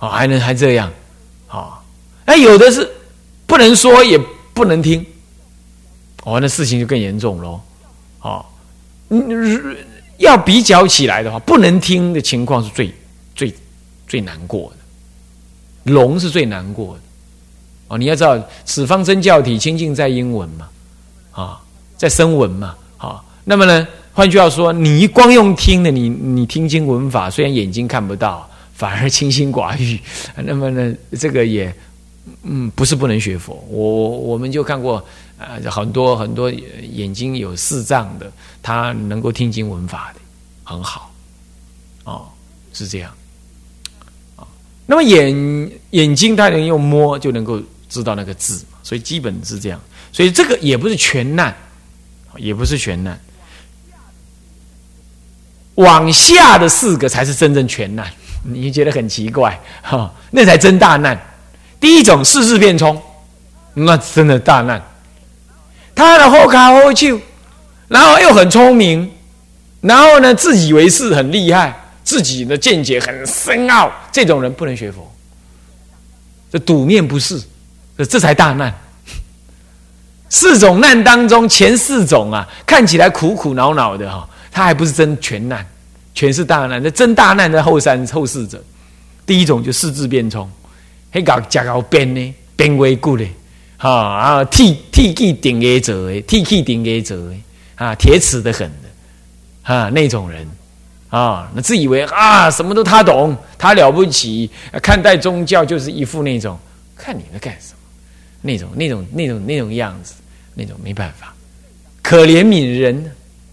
哦，还能还这样，啊，那有的是不能说也不能听，哦，那事情就更严重喽，哦，嗯，要比较起来的话，不能听的情况是最最最难过的，聋是最难过的，哦，你要知道，此方真教体清净在英文嘛，啊，在声闻嘛，啊，那么呢，换句话说，你光用听的，你你听经文法，虽然眼睛看不到。反而清心寡欲，那么呢，这个也，嗯，不是不能学佛。我我们就看过，呃，很多很多眼睛有视障的，他能够听经闻法的很好，哦，是这样，啊，那么眼眼睛他能用摸就能够知道那个字，所以基本是这样，所以这个也不是全难，也不是全难，往下的四个才是真正全难。你觉得很奇怪哈？那才真大难。第一种世事变冲，那真的大难。他的后卡后就，然后又很聪明，然后呢自以为是很厉害，自己的见解很深奥，这种人不能学佛。这赌面不是，这这才大难。四种难当中，前四种啊，看起来苦苦恼恼的哈，他还不是真全难。全是大难，那真大难的后三后四者，第一种就四字变冲，黑搞加搞变呢，变为固的，哈啊，T T K 顶 A 者诶，T K 顶 A 者诶，啊，铁齿的很的，啊，那种人。啊，那自以为啊，什么都他懂，他了不起，看待宗教就是一副那种，看你在干什么，那种那种那种那种样子，那种没办法，可怜悯人，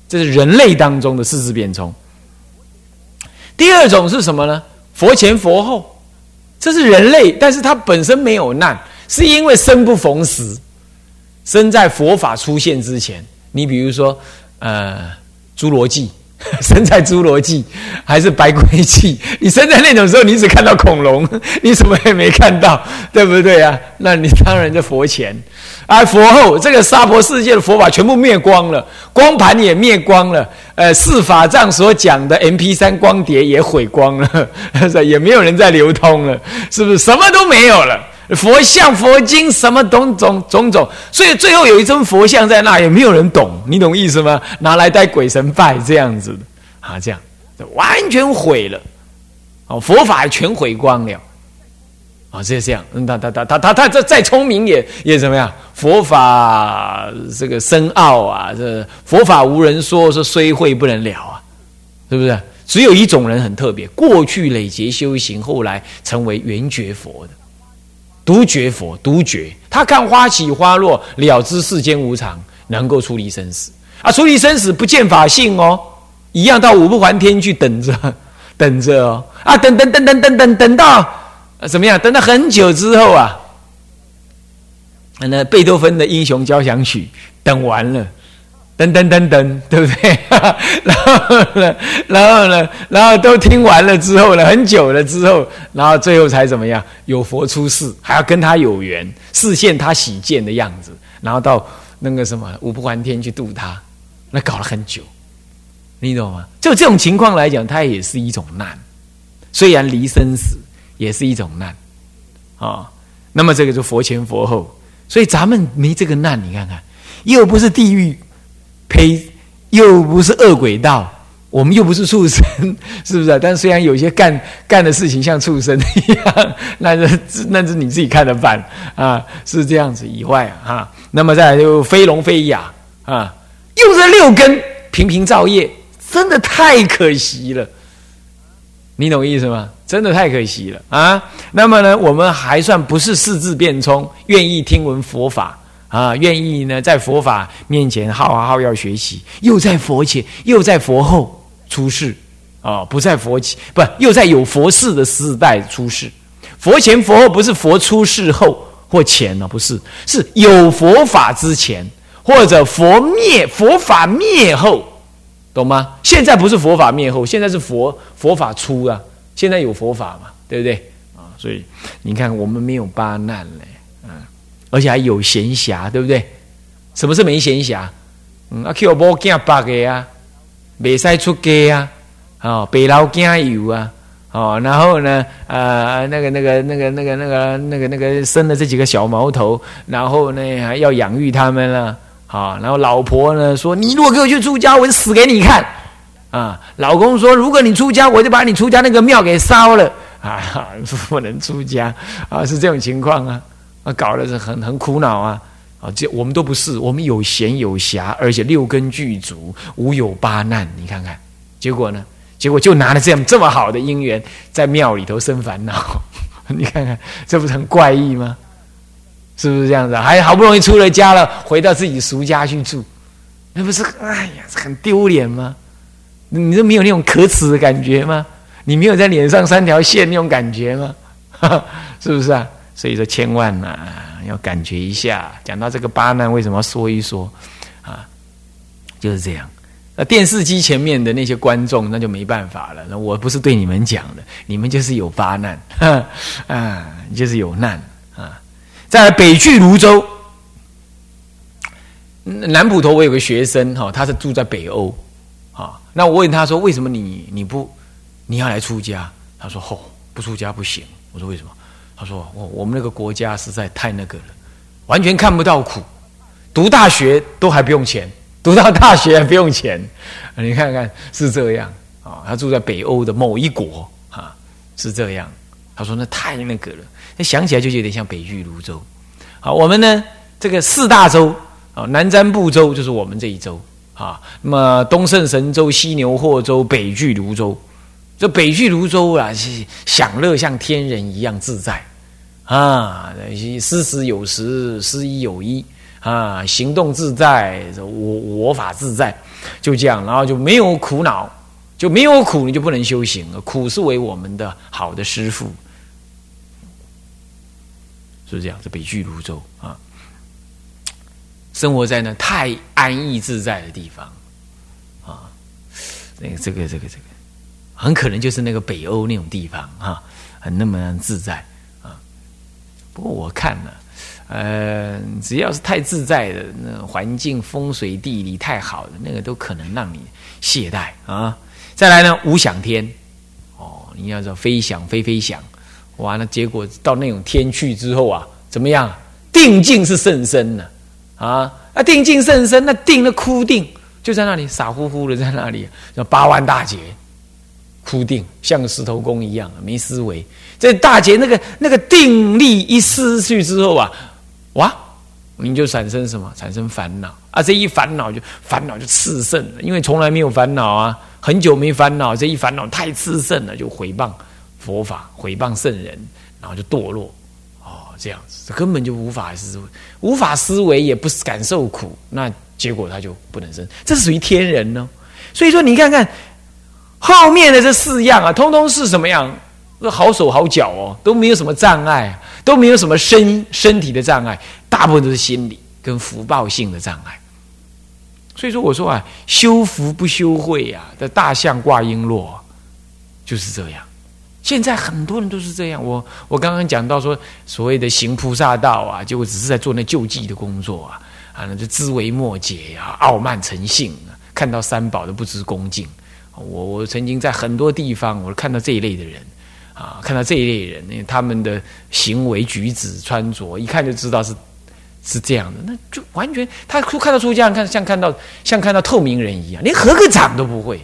这是人类当中的四字变冲。第二种是什么呢？佛前佛后，这是人类，但是他本身没有难，是因为生不逢时，生在佛法出现之前。你比如说，呃，侏罗纪，生在侏罗纪，还是白龟纪？你生在那种时候，你只看到恐龙，你什么也没看到，对不对啊？那你当然在佛前。而佛后，这个娑婆世界的佛法全部灭光了，光盘也灭光了，呃，四法藏所讲的 M P 三光碟也毁光了，也没有人在流通了，是不是？什么都没有了，佛像、佛经什么种种种种，所以最后有一尊佛像在那，也没有人懂，你懂意思吗？拿来带鬼神拜这样子的啊，这样完全毁了，哦，佛法全毁光了。啊，这样，嗯，他他他他他他这再聪明也也怎么样？佛法这个深奥啊，这佛法无人说，说虽会不能了啊，是不是？只有一种人很特别，过去累劫修行，后来成为圆觉佛的独觉佛，独觉他看花起花落，了知世间无常，能够出离生死啊，出离生死不见法性哦，一样到五不还天去等着，等着哦，啊，等等等等等等等到。啊，怎么样？等了很久之后啊，那贝多芬的《英雄交响曲》等完了，等等等等，对不对？然后呢，然后呢，然后都听完了之后呢，很久了之后，然后最后才怎么样？有佛出世，还要跟他有缘，视现他喜见的样子，然后到那个什么五不还天去度他，那搞了很久，你懂吗？就这种情况来讲，它也是一种难，虽然离生死。也是一种难，啊，那么这个就佛前佛后，所以咱们没这个难，你看看，又不是地狱，呸，又不是恶鬼道，我们又不是畜生，是不是？但虽然有些干干的事情像畜生一样，那是那是你自己看的办啊，是这样子以外啊，那么再来就飞龙飞哑啊，用这六根频频造业，真的太可惜了，你懂意思吗？真的太可惜了啊！那么呢，我们还算不是四字变冲，愿意听闻佛法啊，愿意呢在佛法面前好好要学习，又在佛前，又在佛后出世啊，不在佛前，不又在有佛事的时代出世。佛前佛后不是佛出世后或前呢？不是，是有佛法之前，或者佛灭佛法灭后，懂吗？现在不是佛法灭后，现在是佛佛法出啊。现在有佛法嘛，对不对啊？所以你看，我们没有八难嘞，嗯，而且还有闲暇，对不对？什么是没闲暇？嗯，啊，去无惊八个啊，未使出家啊，啊，白劳惊油啊，哦，然后呢，呃，那个那个那个那个那个那个那个生了这几个小毛头，然后呢还要养育他们了，啊，然后老婆呢说：“你如果给我去出家，我就死给你看。”啊，老公说：“如果你出家，我就把你出家那个庙给烧了。”啊，不能出家啊，是这种情况啊，啊，搞的是很很苦恼啊。啊，这我们都不是，我们有闲有暇，而且六根具足，无有八难。你看看，结果呢？结果就拿了这样这么好的姻缘，在庙里头生烦恼。你看看，这不是很怪异吗？是不是这样子？还好不容易出了家了，回到自己俗家去住，那不是哎呀，很丢脸吗？你都没有那种可耻的感觉吗？你没有在脸上三条线那种感觉吗？是不是啊？所以说，千万呐。要感觉一下，讲到这个八难，为什么要说一说啊？就是这样。那电视机前面的那些观众，那就没办法了。那我不是对你们讲的，你们就是有八难 啊，就是有难啊。在北去泸州，南普陀，我有个学生哈，他是住在北欧啊。那我问他说：“为什么你你不你要来出家？”他说：“哦，不出家不行。”我说：“为什么？”他说：“我我们那个国家实在太那个了，完全看不到苦。读大学都还不用钱，读到大学还不用钱。你看看是这样啊？他住在北欧的某一国啊，是这样。他说那太那个了，那想起来就有点像北距泸州。好，我们呢这个四大洲啊，南瞻部洲就是我们这一洲啊。那么东胜神州、西牛货州、北距泸州。”这北去泸州啊，是享乐像天人一样自在啊，思时有时，思一有一啊，行动自在，我我法自在，就这样，然后就没有苦恼，就没有苦，你就不能修行了。苦是为我们的好的师傅，是这样。这北去泸州啊，生活在那太安逸自在的地方啊，那个这个这个这个。很可能就是那个北欧那种地方哈，很那么自在啊。不过我看了，呃，只要是太自在的，那环境、风水、地理太好的，那个都可能让你懈怠啊。再来呢，无想天哦，你要说飞翔飞飞翔，完了结果到那种天去之后啊，怎么样？定境是甚深呢啊！啊，定境甚深，那定了枯定就在那里傻乎乎的在那里，叫八万大劫。枯定像个石头公一样，没思维。这大劫那个那个定力一失去之后啊，哇，你就产生什么？产生烦恼啊！这一烦恼就烦恼就炽盛了，因为从来没有烦恼啊，很久没烦恼，这一烦恼太炽盛了，就毁谤佛法，毁谤圣人，然后就堕落。哦，这样子根本就无法思，无法思维，也不是感受苦，那结果他就不能生，这是属于天人呢。所以说，你看看。后面的这四样啊，通通是什么样？好手好脚哦，都没有什么障碍，都没有什么身身体的障碍，大部分都是心理跟福报性的障碍。所以说，我说啊，修福不修慧呀，的大象挂璎珞就是这样。现在很多人都是这样。我我刚刚讲到说，所谓的行菩萨道啊，结果只是在做那救济的工作啊，啊，那就枝微末节啊，傲慢成性，看到三宝都不知恭敬。我我曾经在很多地方，我看到这一类的人，啊，看到这一类人，因为他们的行为举止穿着，一看就知道是是这样的，那就完全他看到出家人看像看到像看到透明人一样，连合个掌都不会。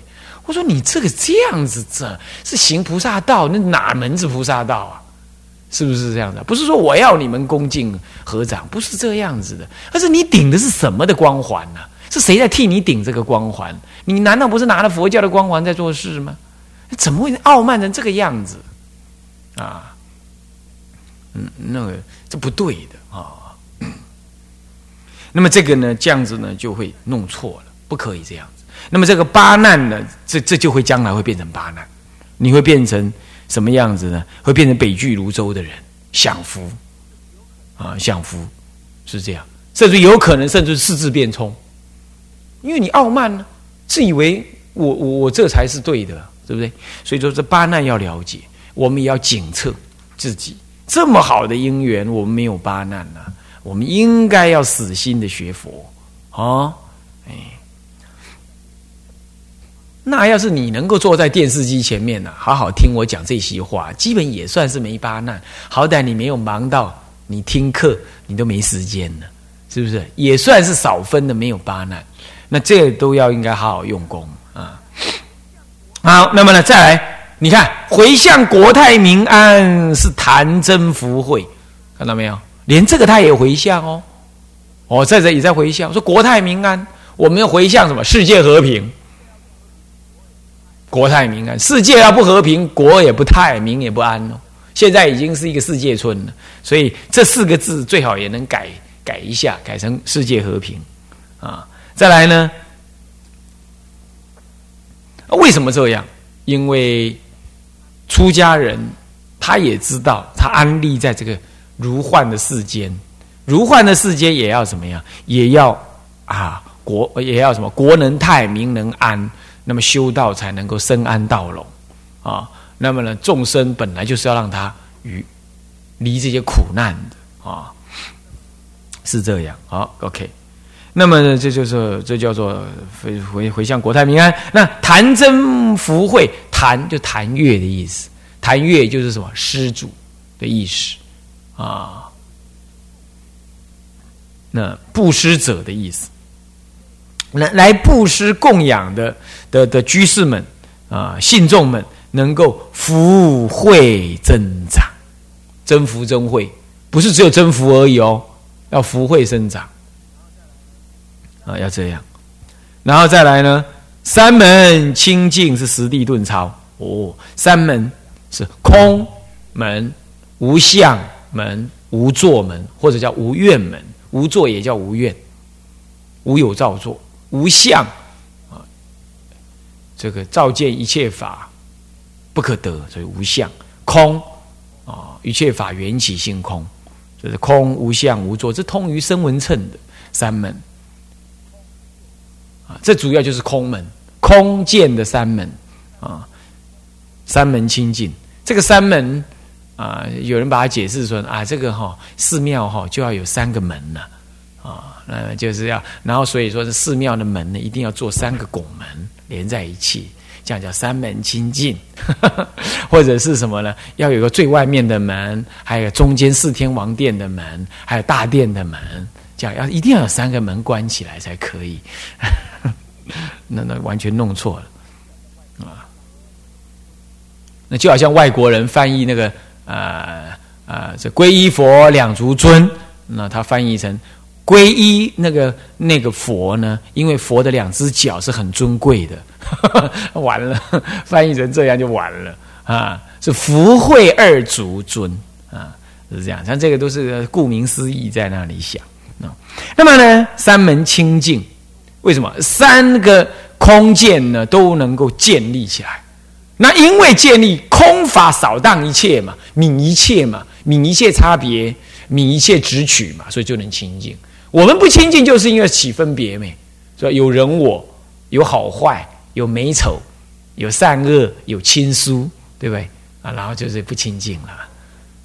我说你这个这样子，这是行菩萨道，那哪门子菩萨道啊？是不是这样的？不是说我要你们恭敬合掌，不是这样子的，而是你顶的是什么的光环呢？是谁在替你顶这个光环？你难道不是拿了佛教的光环在做事吗？怎么会傲慢成这个样子啊？嗯，那个这不对的啊。那么这个呢，这样子呢就会弄错了，不可以这样子。那么这个八难呢，这这就会将来会变成八难，你会变成什么样子呢？会变成北距泸州的人享福啊，享福是这样，甚至有可能甚至四字变冲。因为你傲慢呢，自以为我我我这才是对的，对不对？所以说这八难要了解，我们也要检测自己。这么好的因缘，我们没有八难呢，我们应该要死心的学佛啊！哎，那要是你能够坐在电视机前面呢，好好听我讲这些话，基本也算是没八难。好歹你没有忙到你听课，你都没时间了，是不是？也算是少分的没有八难。那这都要应该好好用功啊。好，那么呢，再来，你看回向国泰民安是谈真福慧，看到没有？连这个他也回向哦。哦，在这也在回向，说国泰民安，我们要回向什么？世界和平。国泰民安，世界要不和平，国也不泰，民也不安哦。现在已经是一个世界村了，所以这四个字最好也能改改一下，改成世界和平啊。再来呢，为什么这样？因为出家人他也知道，他安立在这个如幻的世间，如幻的世间也要怎么样？也要啊，国也要什么？国能泰，民能安。那么修道才能够生安道隆啊！那么呢，众生本来就是要让他与离这些苦难的啊，是这样。好，OK。那么，这就是这叫做回回回向国泰民安。那谈真福慧，谈就谈乐的意思，谈乐就是什么施主的意思啊。那布施者的意思。来来布施供养的的的居士们啊，信众们能够福慧增长，增福增慧，不是只有增福而已哦，要福慧生长啊，要这样。然后再来呢，三门清净是实地顿超。哦，三门是空门、无相门、无作门，或者叫无愿门，无作也叫无愿，无有造作。无相。啊，这个照见一切法不可得，所以无相。空啊，一切法缘起性空，就是空无相无作，这通于声闻称的三门。这主要就是空门空见的三门啊，三门清净，这个三门啊，有人把它解释说啊，这个哈寺庙哈就要有三个门呢。啊，那就是要，然后所以说是寺庙的门呢，一定要做三个拱门连在一起，这样叫三门清净，或者是什么呢？要有个最外面的门，还有中间四天王殿的门，还有大殿的门，讲要一定要有三个门关起来才可以。那那完全弄错了啊！那就好像外国人翻译那个啊啊，这皈依佛两足尊，那他翻译成。皈依那个那个佛呢？因为佛的两只脚是很尊贵的，完了，翻译成这样就完了啊！是福慧二足尊啊，是这样。像这个都是顾名思义在那里想啊。那么呢，三门清净，为什么三个空见呢都能够建立起来？那因为建立空法扫荡一切嘛，泯一切嘛，泯一切差别，泯一切执取嘛，所以就能清净。我们不清净，就是因为起分别没，说有人我，有好坏，有美丑，有善恶，有亲疏，对不对啊？然后就是不清净了，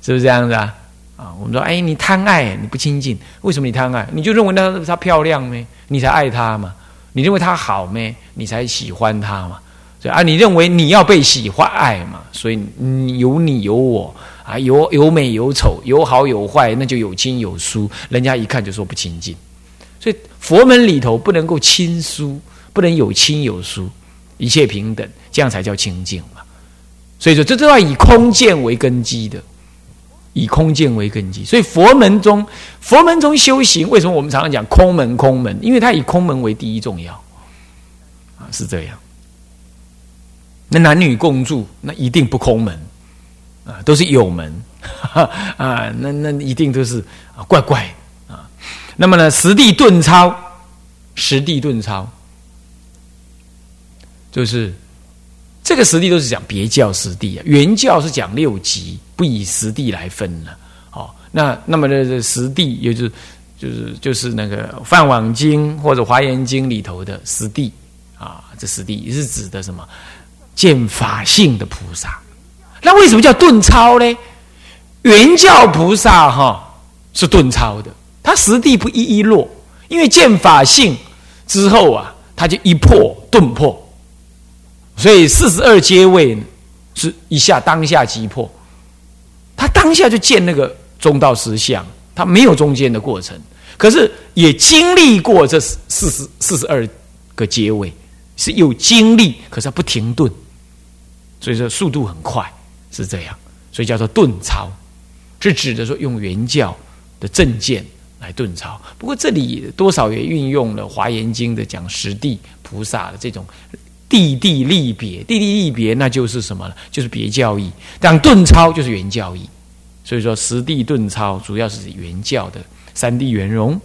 是不是这样子啊？啊，我们说，哎，你贪爱，你不清净，为什么你贪爱？你就认为那她漂亮咩？你才爱她嘛？你认为她好咩？你才喜欢她嘛？所以啊，你认为你要被喜欢爱嘛？所以你有你有我。啊，有有美有丑，有好有坏，那就有亲有疏，人家一看就说不亲近。所以佛门里头不能够亲疏，不能有亲有疏，一切平等，这样才叫清净嘛。所以说，这都要以空见为根基的，以空见为根基。所以佛门中，佛门中修行，为什么我们常常讲空门空门？因为它以空门为第一重要啊，是这样。那男女共住，那一定不空门。啊，都是有门 啊，那那一定都是啊，怪怪啊。那么呢，实地顿超，实地顿超，就是这个实地都是讲别教实地啊，原教是讲六级，不以实地来分了。哦，那那么的实地，也就是就是就是那个《梵网经》或者《华严经》里头的实地啊，这实地是指的什么？见法性的菩萨。那为什么叫顿超呢？原教菩萨哈是顿超的，他实地不一一落，因为见法性之后啊，他就一破顿破，所以四十二阶位，是一下当下即破，他当下就见那个中道实相，他没有中间的过程，可是也经历过这四十四十二个阶位，是有经历，可是他不停顿，所以说速度很快，是这样，所以叫做顿超，是指的说用原教的正见来顿超。不过这里多少也运用了《华严经》的讲实地菩萨的这种。地地立别，地地立别，那就是什么呢？就是别教义。但顿超就是原教义。所以说，实地顿超主要是原教的三地圆融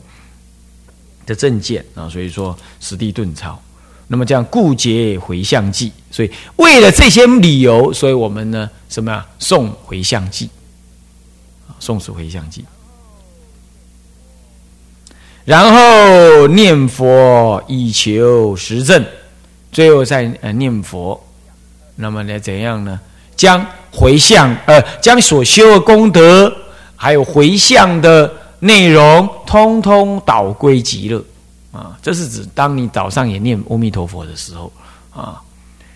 的正见啊。所以说，实地顿超。那么这样故结回向记。所以为了这些理由，所以我们呢，什么呀？送回向记啊，诵持回向记。然后念佛以求实证。最后再呃念佛，那么呢怎样呢？将回向呃将所修的功德，还有回向的内容，通通导归极乐啊！这是指当你早上也念阿弥陀佛的时候啊，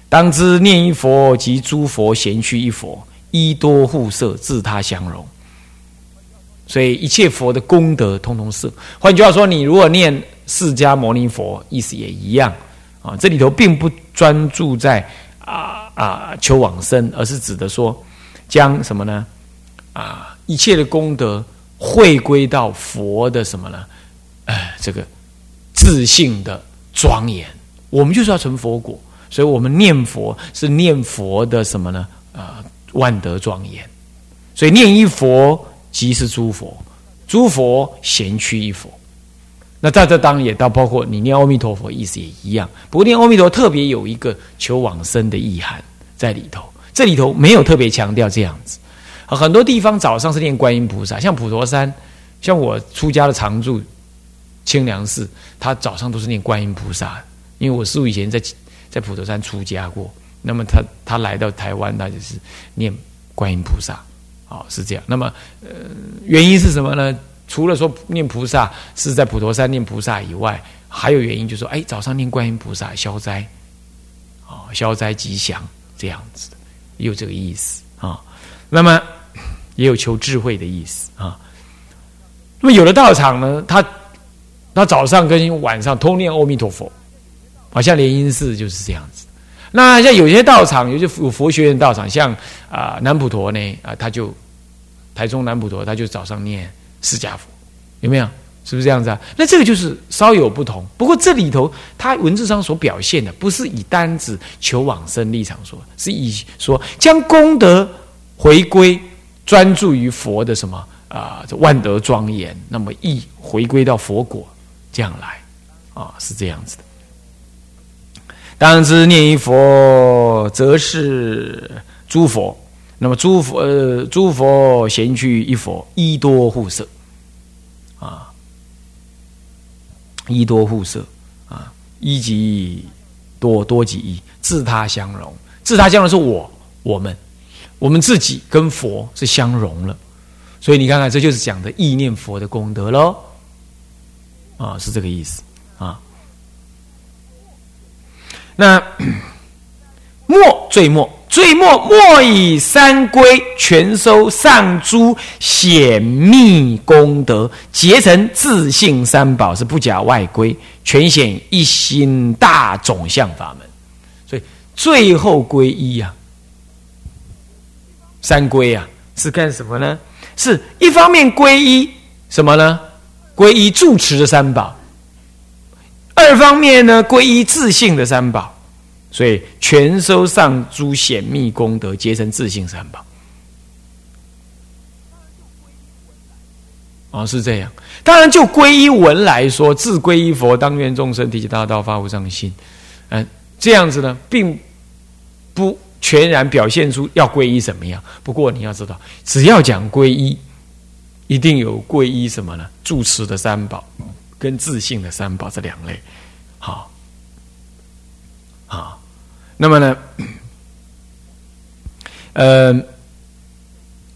当知念一佛及诸佛贤去一佛，一多互摄，自他相融。所以一切佛的功德通通摄。换句话说，你如果念释迦牟尼佛，意思也一样。啊，这里头并不专注在啊啊求往生，而是指的说，将什么呢？啊，一切的功德汇归到佛的什么呢？哎，这个自信的庄严，我们就是要成佛果，所以我们念佛是念佛的什么呢？啊，万德庄严，所以念一佛即是诸佛，诸佛贤趋一佛。那在这当然也到包括你念阿弥陀佛意思也一样，不过念阿弥陀特别有一个求往生的意涵在里头，这里头没有特别强调这样子。很多地方早上是念观音菩萨，像普陀山，像我出家的常住清凉寺，他早上都是念观音菩萨，因为我师父以前在在普陀山出家过，那么他他来到台湾，他就是念观音菩萨，哦，是这样。那么呃，原因是什么呢？除了说念菩萨是在普陀山念菩萨以外，还有原因就是说，哎，早上念观音菩萨消灾，哦，消灾吉祥这样子的，有这个意思啊。那么也有求智慧的意思啊。那么有的道场呢，他他早上跟晚上通念阿弥陀佛，好像莲音寺就是这样子。那像有些道场，有些有佛学院道场，像啊南普陀呢啊，他就台中南普陀，他就早上念。释迦佛有没有？是不是这样子啊？那这个就是稍有不同。不过这里头，它文字上所表现的，不是以单指求往生立场说，是以说将功德回归，专注于佛的什么啊？这万德庄严，那么意回归到佛果这样来啊？是这样子的。当知念一佛，则是诸佛。那么诸佛呃，诸佛贤去一佛，一多互摄，啊，一多互摄，啊，一即多，多即一，自他相融，自他相融是我，我们，我们自己跟佛是相融了，所以你看看，这就是讲的意念佛的功德喽，啊，是这个意思啊。那 末最末。最末莫以三归全收上诸显密功德，结成自性三宝，是不假外归，全显一心大种相法门。所以最后归一啊，三归啊，是干什么呢？是一方面归一什么呢？归一住持的三宝。二方面呢，归一自性的三宝。所以全收上诸显密功德，结成自性三宝。哦，是这样。当然，就皈依文来说，自皈依佛，当愿众生提起大道，发无上心。嗯，这样子呢，并不全然表现出要皈依怎么样。不过你要知道，只要讲皈依，一定有皈依什么呢？住持的三宝跟自信的三宝这两类。好，好。那么呢，呃，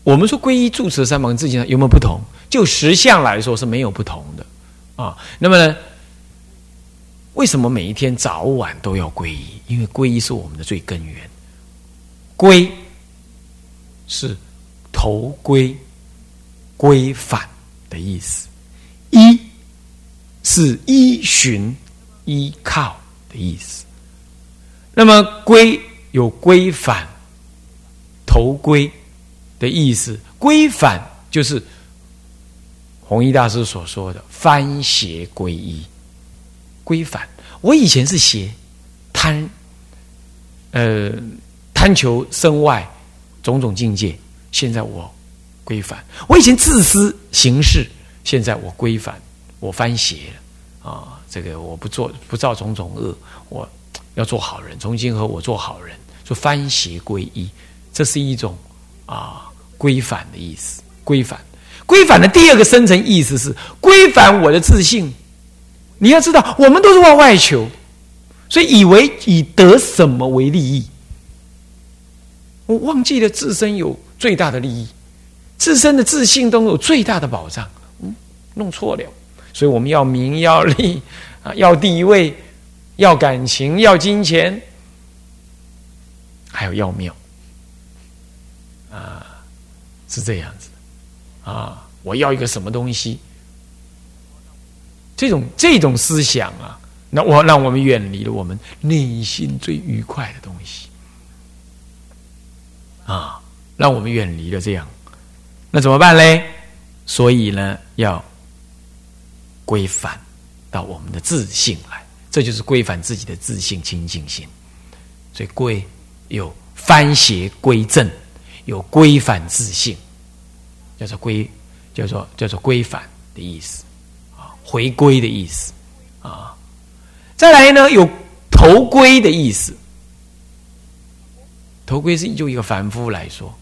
我们说皈依住持三宝跟自己呢有没有不同？就实相来说是没有不同的啊。那么呢，为什么每一天早晚都要皈依？因为皈依是我们的最根源。皈是头归、归返的意思；依是依循、依靠的意思。那么归有归返、头归的意思，归返就是弘一大师所说的翻邪归一。归返，我以前是邪贪，呃，贪求身外种种境界，现在我归返。我以前自私行事，现在我归返，我翻邪了啊！这个我不做，不造种种恶，我要做好人。从今和我做好人，说翻邪归一，这是一种啊归返的意思。归返，归返的第二个深层意思是归返我的自信。你要知道，我们都是往外求，所以以为以得什么为利益，我忘记了自身有最大的利益，自身的自信都有最大的保障，嗯，弄错了，所以我们要名要利啊，要地位，要感情，要金钱，还有要庙。啊，是这样子。啊，我要一个什么东西。这种这种思想啊，那我让我们远离了我们内心最愉快的东西。啊，让我们远离了这样，那怎么办嘞？所以呢，要规范到我们的自信来，这就是规范自己的自信清净心。所以规有翻邪归正，有规范自信，叫做规，叫做叫做规范的意思啊。回归的意思啊，再来呢有头归的意思。头归是就一个凡夫来说，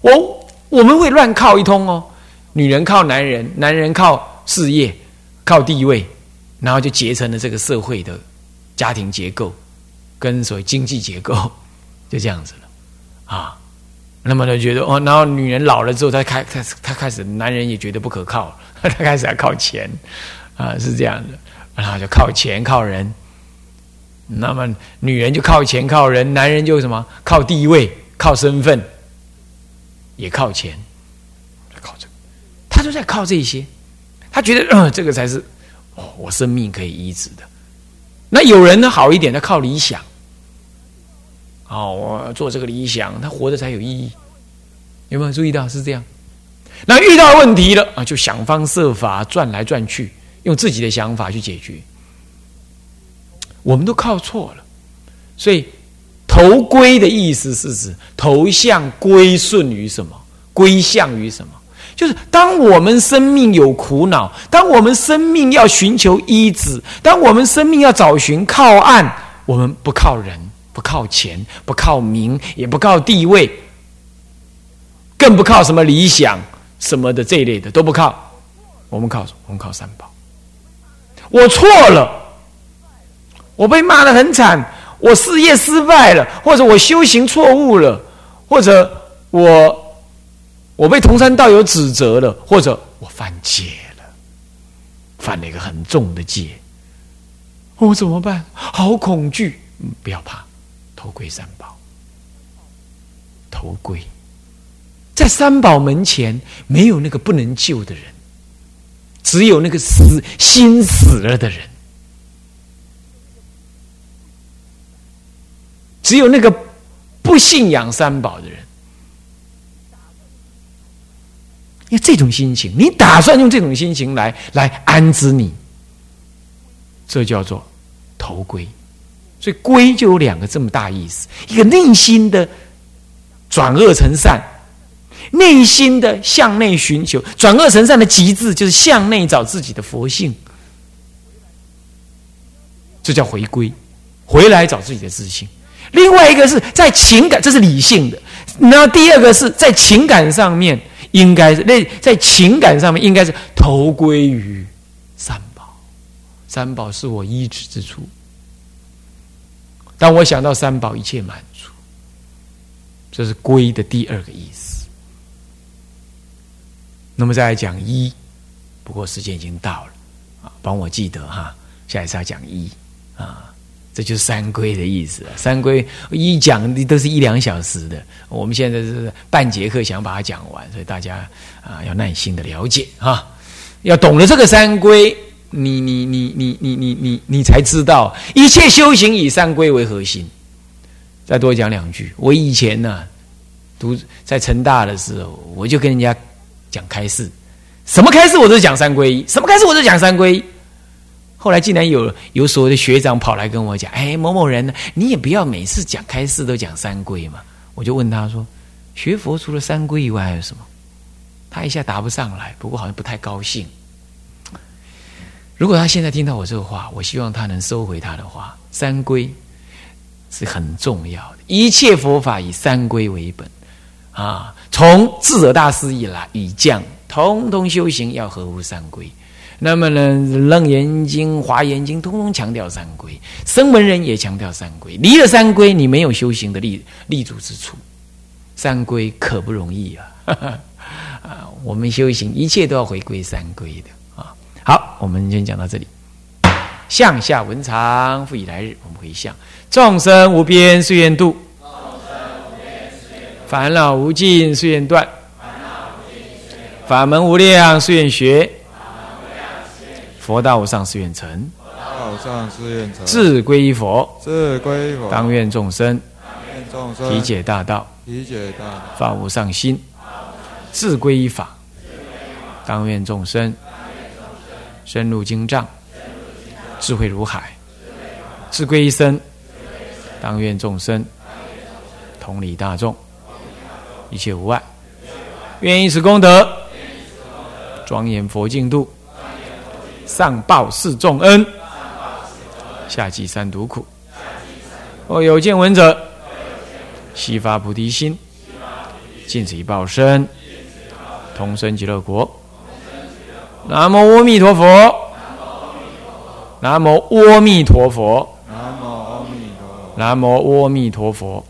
我我们会乱靠一通哦，女人靠男人，男人靠事业，靠地位，然后就结成了这个社会的家庭结构跟所谓经济结构，就这样子了啊。那么呢，觉得哦，然后女人老了之后，她开开始，她开始，男人也觉得不可靠。他开始要靠钱，啊，是这样的，然后就靠钱靠人。那么女人就靠钱靠人，男人就什么靠地位靠身份，也靠钱，靠这个，他就在靠这些。他觉得嗯，这个才是我生命可以医治的。那有人呢好一点，他靠理想。哦，我做这个理想，他活着才有意义。有没有注意到是这样？那遇到问题了啊，就想方设法转来转去，用自己的想法去解决。我们都靠错了，所以投归的意思是指投向归顺于什么？归向于什么？就是当我们生命有苦恼，当我们生命要寻求医治，当我们生命要找寻靠岸，我们不靠人，不靠钱，不靠名，也不靠地位，更不靠什么理想。什么的这一类的都不靠，我们靠？我们靠三宝。我错了，我被骂的很惨，我事业失败了，或者我修行错误了，或者我我被同山道友指责了，或者我犯戒了，犯了一个很重的戒，我怎么办？好恐惧！不要怕，头归三宝，头归。在三宝门前，没有那个不能救的人，只有那个死心死了的人，只有那个不信仰三宝的人。因为这种心情，你打算用这种心情来来安置你，这叫做投归。所以“归”就有两个这么大意思：一个内心的转恶成善。内心的向内寻求，转恶成善的极致，就是向内找自己的佛性，这叫回归，回来找自己的自信。另外一个是在情感，这是理性的。那第二个是在情感上面，应该是那在情感上面应该是投归于三宝，三宝是我依止之处。当我想到三宝，一切满足，这是归的第二个意思。那么再来讲一，不过时间已经到了，啊，帮我记得哈，下一次要讲一。啊，这就是三归的意思。三归一讲都是一两小时的，我们现在是半节课想把它讲完，所以大家啊要耐心的了解啊，要懂得这个三归，你你你你你你你你才知道一切修行以三归为核心。再多讲两句，我以前呢读在成大的时候，我就跟人家讲开示，什么开示我都讲三归一，什么开示我都讲三归一。后来竟然有有所谓的学长跑来跟我讲：“哎，某某人呢，你也不要每次讲开示都讲三归嘛。”我就问他说：“学佛除了三归以外还有什么？”他一下答不上来，不过好像不太高兴。如果他现在听到我这个话，我希望他能收回他的话，三归。是很重要的，一切佛法以三归为本，啊，从智者大师以来以降，通通修行要合乎三归。那么呢，《楞严经》《华严经》通通强调三归，声闻人也强调三归。离了三归，你没有修行的立立足之处。三归可不容易啊！啊，我们修行一切都要回归三归的啊。好，我们先讲到这里。向下文长，复以来日，我们回向。众生无边誓愿度，烦恼无尽誓愿断，法门无量誓愿学，佛道无上誓愿成，道上誓愿成，自归依佛，自归佛，当愿众生。众生。体解大道，理解大道，发无上心，自归依法，当愿众生。深入经藏，智慧如海，自归一生。当愿众生。同理大众，一切无碍。愿以此功德。庄严佛净土，上报四重恩，下济三毒苦。若有见闻者，悉发菩提心，尽此一报身，同生极乐国。南无阿弥陀佛。南无阿弥陀佛。南无阿弥陀佛。南无阿弥陀佛。